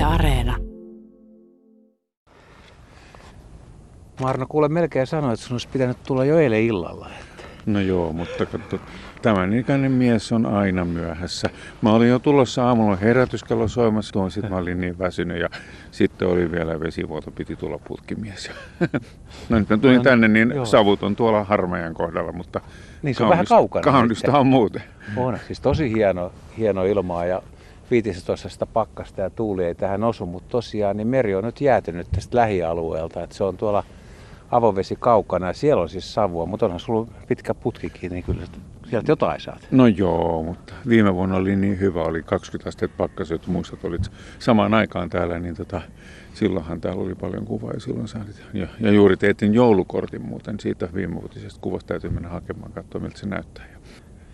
Yle Areena. Marno, kuule melkein sanoit, että sun olisi pitänyt tulla jo eilen illalla. No joo, mutta katso, tämän ikäinen mies on aina myöhässä. Mä olin jo tulossa aamulla herätyskello soimassa, tuon sitten mä olin niin väsynyt ja sitten oli vielä vesivuoto, piti tulla putkimies. no nyt mä tulin no, tänne, niin joo. savut on tuolla harmajan kohdalla, mutta niin se on vähän kaukana. Kaunista on muuten. On, siis tosi hieno, hieno ilmaa ja viitissä tuossa sitä pakkasta ja tuuli ei tähän osu, mutta tosiaan niin meri on nyt jäätynyt tästä lähialueelta, että se on tuolla avovesi kaukana ja siellä on siis savua, mutta onhan sulla pitkä putkikin, niin kyllä sieltä jotain saat. No joo, mutta viime vuonna oli niin hyvä, oli 20 astetta pakkaset, muistat, olit samaan aikaan täällä, niin tota, silloinhan täällä oli paljon kuvaa ja silloin saatit. Ja, ja juuri teetin joulukortin muuten siitä viimevuotisesta kuvasta, täytyy mennä hakemaan, katsoa miltä se näyttää.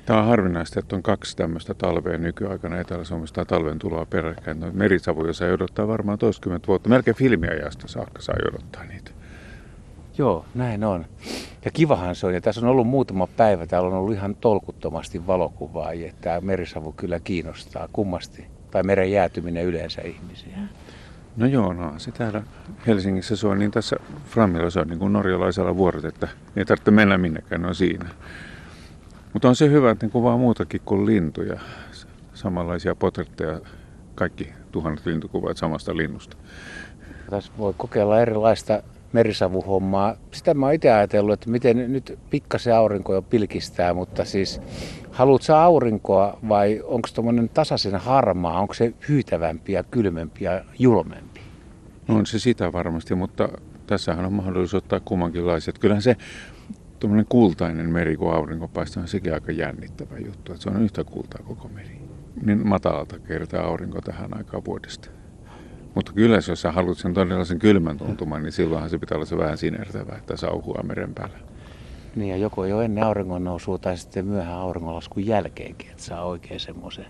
Tämä on harvinaista, että on kaksi tämmöistä talvea nykyaikana Etelä-Suomessa talven tuloa peräkkäin. No, merisavuja saa odottaa varmaan toiskymmentä vuotta. Melkein filmiajasta saakka saa odottaa niitä. Joo, näin on. Ja kivahan se on. Ja tässä on ollut muutama päivä. Täällä on ollut ihan tolkuttomasti valokuvaa. Ja tämä merisavu kyllä kiinnostaa kummasti. Tai meren jäätyminen yleensä ihmisiä. No joo, no se täällä Helsingissä se on niin tässä Frammilla se on niin kuin norjalaisella vuorot, että ei tarvitse mennä minnekään, ne on siinä. Mutta on se hyvä, että ne kuvaa muutakin kuin lintuja. Samanlaisia potretteja, kaikki tuhannet lintukuvat samasta linnusta. Tässä voi kokeilla erilaista merisavuhommaa. Sitä mä oon itse ajatellut, että miten nyt pikkasen aurinko jo pilkistää, mutta siis haluatko aurinkoa vai onko tuommoinen tasaisen harmaa, onko se hyytävämpi ja kylmempi ja julmempi? No on se sitä varmasti, mutta tässähän on mahdollisuus ottaa kummankinlaiset. Kyllähän se tuommoinen kultainen meri, kun aurinko paistaa, on sekin aika jännittävä juttu. Että se on yhtä kultaa koko meri. Niin matalalta kertaa aurinko tähän aikaan vuodesta. Mutta kyllä jos sä haluat sen todella sen kylmän tuntuman, niin silloinhan se pitää olla se vähän sinertävä, että sauhua meren päällä. Niin ja joko jo ennen auringon nousua tai sitten myöhään auringonlaskun jälkeenkin, että saa oikein semmoisen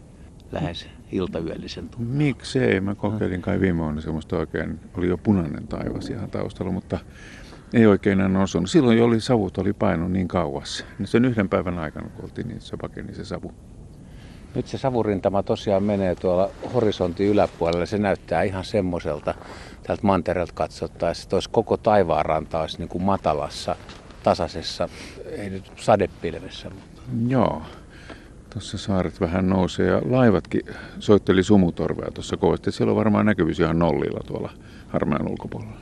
lähes iltayöllisen tunnan. Miksei? Mä kokeilin kai viime vuonna semmoista oikein, oli jo punainen taivas ihan taustalla, mutta ei oikein enää osunut. Silloin jo oli savut oli painunut niin kauas. Niin sen yhden päivän aikana, kun oltiin, niin se pakeni se savu. Nyt se savurintama tosiaan menee tuolla horisontin yläpuolelle. Se näyttää ihan semmoiselta täältä mantereelta katsottaessa, että olisi koko taivaanranta olisi niin kuin matalassa, tasaisessa, ei nyt sadepilvessä. Joo. Tuossa saaret vähän nousee ja laivatkin soitteli sumutorvea tuossa kovasti. Siellä on varmaan näkyvyys ihan nollilla tuolla harmaan ulkopuolella.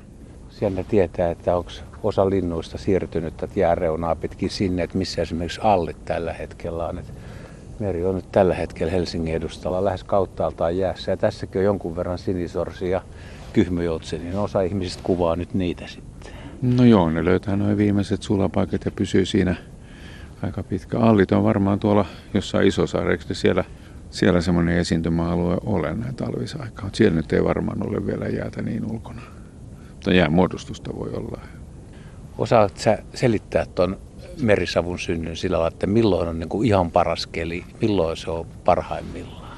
Siellä tietää, että onko osa linnuista siirtynyt tätä jääreunaa pitkin sinne, että missä esimerkiksi allit tällä hetkellä on. Että Meri on nyt tällä hetkellä Helsingin edustalla lähes kauttaaltaan jäässä ja tässäkin on jonkun verran sinisorsia ja kyhmyjoutsen, niin osa ihmisistä kuvaa nyt niitä sitten. No joo, ne löytää noin viimeiset sulapaikat ja pysyy siinä aika pitkä. Allit on varmaan tuolla jossain Isosaareksi, siellä, siellä semmoinen esiintymäalue ole näin talvisaikaa. Siellä nyt ei varmaan ole vielä jäätä niin ulkona. Mutta jäämuodostusta voi olla. Osaat sä selittää tuon merisavun synnyn sillä lailla, että milloin on niin kuin ihan paras keli, milloin se on parhaimmillaan?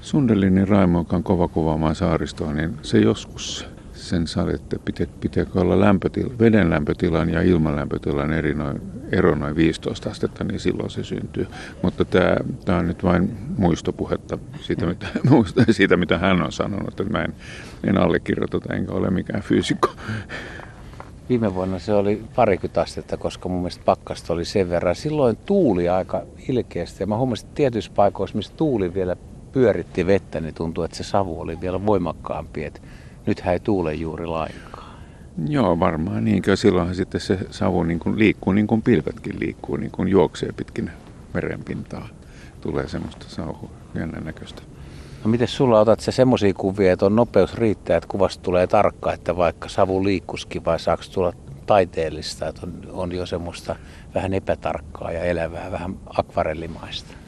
Sundelinin Raimo, joka on kova kuvaamaan saaristoa, niin se joskus sen saa, että pitä, pitääkö olla lämpötila, veden lämpötilan ja ilman lämpötilan eri noin, ero noin 15 astetta, niin silloin se syntyy. Mutta tämä, tämä on nyt vain muistopuhetta siitä, mitä, siitä, mitä hän on sanonut, että mä en, en allekirjoita enkä ole mikään fyysikko. Viime vuonna se oli parikymmentä astetta, koska mun mielestä pakkasta oli sen verran. Silloin tuuli aika ilkeästi ja mä huomasin, että tietyissä paikoissa, missä tuuli vielä pyöritti vettä, niin tuntui, että se savu oli vielä voimakkaampi. Että nythän ei tuule juuri lainkaan. Joo, varmaan niin. Silloinhan sitten se savu niin kuin liikkuu niin kuin pilvetkin liikkuu, niin kuin juoksee pitkin merenpintaa. Tulee semmoista sauhua, jännän näköistä. No miten sulla otat se semmoisia kuvia, että on nopeus riittää, että kuvasta tulee tarkka, että vaikka savu liikkuskin vai saako tulla taiteellista, että on, on jo semmoista vähän epätarkkaa ja elävää, vähän akvarellimaista?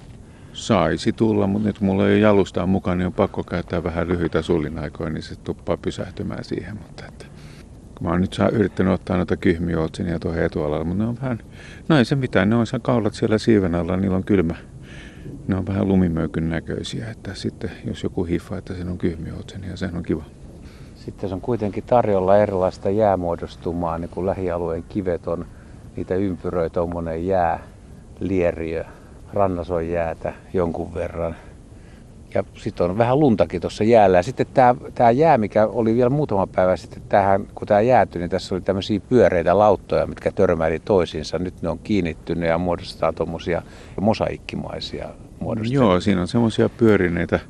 Saisi tulla, mutta nyt mulla ei ole jalustaa mukaan, niin on pakko käyttää vähän lyhyitä sullinaikoja, niin se tuppaa pysähtymään siihen. Mutta että, kun mä oon nyt saa yrittänyt ottaa noita kyhmiöotsinia tuohon etualalla, mutta ne on vähän, no ei se mitään, ne on kaulat siellä siiven alla, niillä on kylmä, ne on vähän lumimöykyn näköisiä, että sitten jos joku hiffaa, että sen on kyhmiöotsen, niin sen on kiva. Sitten se on kuitenkin tarjolla erilaista jäämuodostumaa, niin kuin lähialueen kivet on, niitä ympyröi tuommoinen jää, lieriö, rannas on jäätä jonkun verran. ja sitten on vähän luntakin tuossa jäällä. Ja sitten tämä, tämä jää, mikä oli vielä muutama päivä sitten, tähän, kun tämä jäätyi, niin tässä oli tämmöisiä pyöreitä lauttoja, mitkä törmäili toisiinsa. Nyt ne on kiinnittynyt ja muodostaa tuommoisia mosaikkimaisia muodostelmia. Joo, siinä on semmoisia pyörineitä,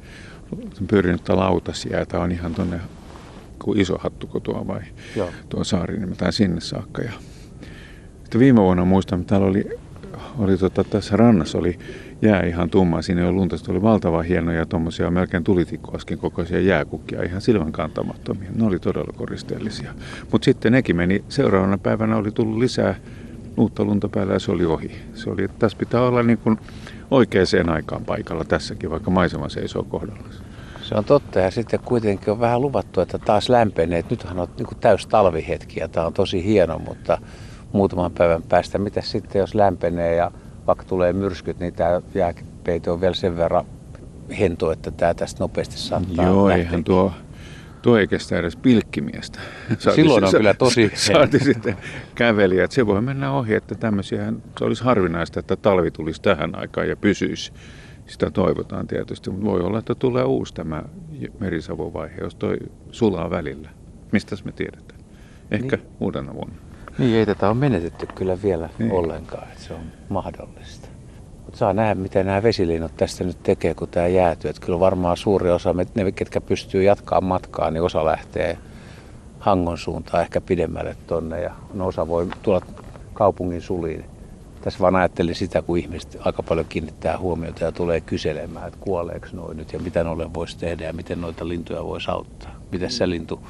pyörinyttä lautasia, tämä on ihan tuonne kuin iso hattuko tuo vai Joo. tuo saari nimeltään sinne saakka. Ja sitten viime vuonna muistan, että täällä oli, oli tota, tässä rannassa oli jää ihan tumma, siinä ei lunta, oli valtavan hienoja tuommoisia melkein tulitikkoaskin kokoisia jääkukkia, ihan silmän kantamattomia. Ne oli todella koristeellisia. Mutta sitten nekin meni, seuraavana päivänä oli tullut lisää uutta lunta päällä ja se oli ohi. Se oli, että tässä pitää olla niin kuin oikeaan aikaan paikalla tässäkin, vaikka maisema seisoo kohdalla. Se on totta ja sitten kuitenkin on vähän luvattu, että taas lämpenee. Nythän on niin täys talvihetki ja tämä on tosi hieno, mutta muutaman päivän päästä, mitä sitten jos lämpenee ja vaikka tulee myrskyt, niin tämä jääpeite on vielä sen verran hento, että tämä tästä nopeasti saattaa Joo, eihän tuo, tuo ei kestä edes pilkkimiestä. Saati Silloin on kyllä tosi... Saati sitten kävelijä, se voi mennä ohi, että tämmöisiä, se olisi harvinaista, että talvi tulisi tähän aikaan ja pysyisi. Sitä toivotaan tietysti, mutta voi olla, että tulee uusi tämä merisavovaihe, jos toi sulaa välillä. Mistä me tiedetään? Ehkä niin. uudena vuonna. Niin, ei tätä ole menetetty kyllä vielä niin. ollenkaan, että se on mahdollista. Mutta saa nähdä, miten nämä vesilinnut tästä nyt tekee, kun tämä jäätyy. Että kyllä varmaan suuri osa, ne ketkä pystyy jatkaa matkaa, niin osa lähtee Hangon suuntaan ehkä pidemmälle tonne ja no osa voi tulla kaupungin suliin. Tässä vaan ajattelin sitä, kun ihmiset aika paljon kiinnittää huomiota ja tulee kyselemään, että kuoleeko noin nyt ja mitä noille voisi tehdä ja miten noita lintuja voisi auttaa. Miten sä lintu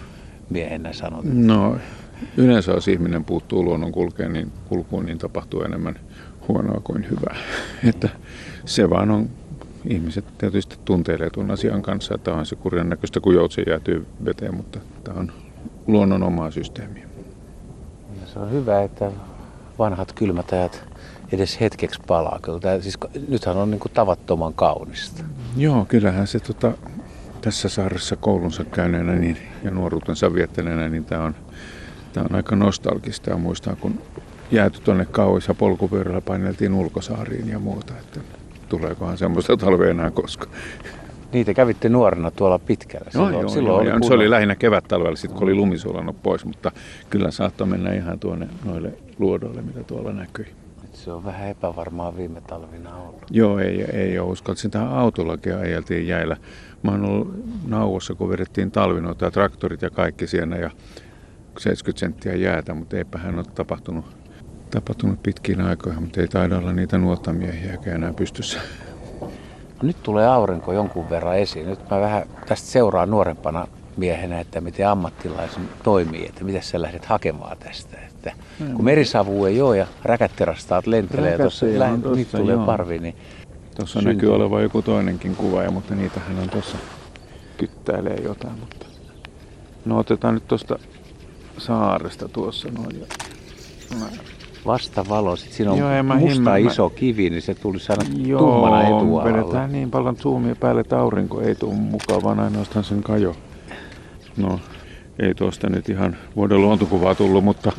miehenä sanot? No Yleensä jos ihminen puuttuu luonnon kulkeen, niin kulkuun, niin tapahtuu enemmän huonoa kuin hyvää. Että se vaan on, ihmiset tietysti tunteilee tuon asian kanssa, että on se kurjan näköistä, kun joutsen jäätyy veteen, mutta tämä on luonnon omaa systeemiä. Ja se on hyvä, että vanhat kylmät ajat edes hetkeksi palaa. Kyllä tämä, siis, nythän on niin kuin tavattoman kaunista. Joo, kyllähän se tota, tässä saaressa koulunsa käyneenä niin, ja nuoruutensa viettäneenä, niin tämä on Tämä on aika nostalgista ja muistaa, kun jääty tuonne kauis ja polkupyörällä paineltiin ulkosaariin ja muuta. Että tuleekohan semmoista talvea enää koskaan. Niitä kävitte nuorena tuolla pitkällä. Silloin, no, joo, silloin joo, oli se oli lähinnä kevät-talvella, sitten kun oli lumisulannut pois, mutta kyllä saattoi mennä ihan tuonne noille luodoille, mitä tuolla näkyi. Se on vähän epävarmaa viime talvina ollut. Joo, ei, ei ole uskallut. Sitä autollakin ajeltiin jäillä. Mä oon ollut nauossa, kun vedettiin talvinoita ja traktorit ja kaikki siinä. Ja 70 senttiä jäätä, mutta eipä hän ole tapahtunut, tapahtunut pitkiin aikoihin, mutta ei taida olla niitä nuottamiehiäkään enää pystyssä. Nyt tulee aurinko jonkun verran esiin. Nyt mä vähän tästä seuraan nuorempana miehenä, että miten ammattilaisen toimii, että miten sä lähdet hakemaan tästä. Että hmm. kun merisavu ei ole ja räkätterastaat lentelee ja tuossa nyt tulee joo. parvi, niin Tuossa näkyy olevan joku toinenkin kuva, ja, mutta niitähän on tuossa kyttäilee jotain. Mutta... No otetaan nyt tuosta saaresta tuossa noin. Ja... Vasta valo, sitten siinä on Joo, musta himmä, iso kivi, niin se tuli saada Joo, tummana etualalla. vedetään niin paljon zoomia päälle, että aurinko ei tule mukaan, vaan ainoastaan sen kajo. No, ei tuosta nyt ihan vuoden luontokuvaa tullut, mutta...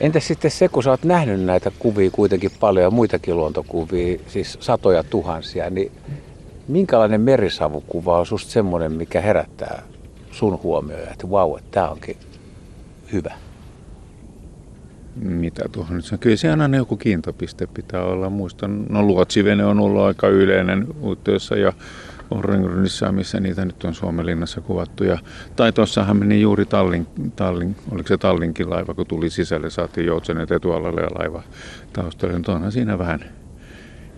Entä sitten se, kun sä oot nähnyt näitä kuvia kuitenkin paljon ja muitakin luontokuvia, siis satoja tuhansia, niin minkälainen merisavukuva on susta semmoinen, mikä herättää sun huomioon, että vau, että tämä onkin hyvä? Mitä tuohon nyt Kyllä se aina joku kiintopiste pitää olla. Muistan, no luotsivene on ollut aika yleinen uutteessa ja Orrengrunissa, missä niitä nyt on Suomenlinnassa kuvattu. Ja, tai tuossahan meni juuri Tallin, Tallin, oliko se Tallinkin laiva, kun tuli sisälle, saatiin joutsenet etualalle ja laiva taustalle. Mutta onhan siinä vähän,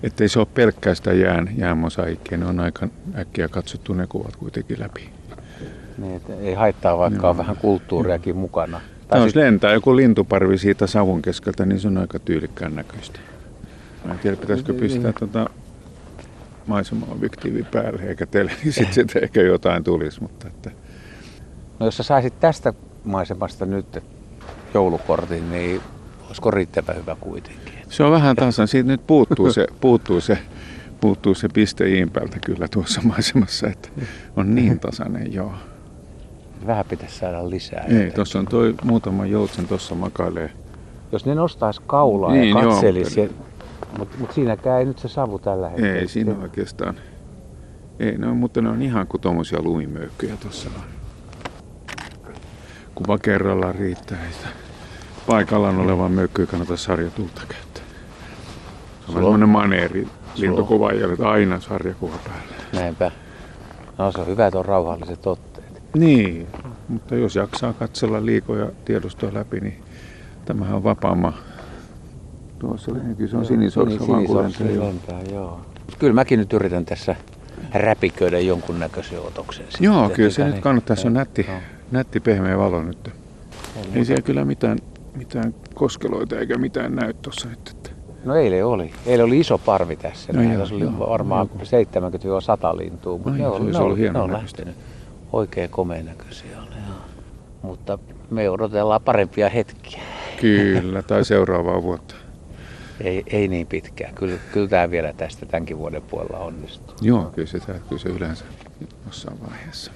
ettei se ole pelkkää sitä jään, jäänmosaikkia, ne on aika äkkiä katsottu ne kuvat kuitenkin läpi. Niin, että ei haittaa, vaikka Joo. on vähän kulttuuriakin mukana. Tai jos sit... lentää joku lintuparvi siitä savun keskeltä, niin se on aika tyylikkään näköistä. Mä en tiedä, pitäisikö niin, pistää tuota maisema-objektiivi päälle eikä tele, niin sitten sit ehkä jotain tulisi. Mutta että... No jos sä saisit tästä maisemasta nyt joulukortin, niin olisiko riittävän hyvä kuitenkin? Se on vähän tasan. Siitä nyt puuttuu se, puuttuu se, puuttuu se piste iin päältä kyllä tuossa maisemassa, että on niin tasainen, joo. Vähän pitäisi saada lisää. Ei, tuossa on toi muutama joutsen tuossa makailee. Jos ne nostaisi kaulaa niin, ja katselisi, mutta mut siinäkään ei nyt se savu tällä hetkellä. Ei siinä oikeastaan. Ei, no, mutta ne on ihan kuin tuommoisia lumimöykkyjä tuossa on. Kuva kerrallaan riittää. Sitä paikallaan olevaa möykkyä kannata sarjatulta käyttää. Se on semmoinen maneeri lintokuvaajalle, aina sarjakuva päällä. Näinpä. No se on hyvä, että on rauhalliset otteet. Niin, mutta jos jaksaa katsella liikoja tiedostoa läpi, niin tämähän on vapaama. Tuossa lehmäkin, se on sinisorsa vaan kulentaa lentää, joo. Kyllä mäkin nyt yritän tässä räpiköidä jonkunnäköisen otoksen. sitten. Joo, kyllä se Tota nyt niin, kannattaa. Se on nätti, joo. nätti pehmeä valo nyt. Ei Ei siellä kyllä mitään, mitään koskeloita eikä mitään näy tuossa nyt. Että. No eilen oli. Eilen oli iso parvi tässä. No No, joo, joo, oli joo, varmaan joku. 70-100 lintua. Mutta No ne joo, on, se ne olisi on, ollut hienon ne on näköistä. lähtenyt oikein komeen näköisiä. oli, joo. Mutta me odotellaan parempia hetkiä. Kyllä, tai seuraavaa vuotta. Ei, ei niin pitkään. Kyllä, kyllä tämä vielä tästä tämänkin vuoden puolella onnistuu. Joo, kyllä se, kyllä se yleensä jossain vaiheessa.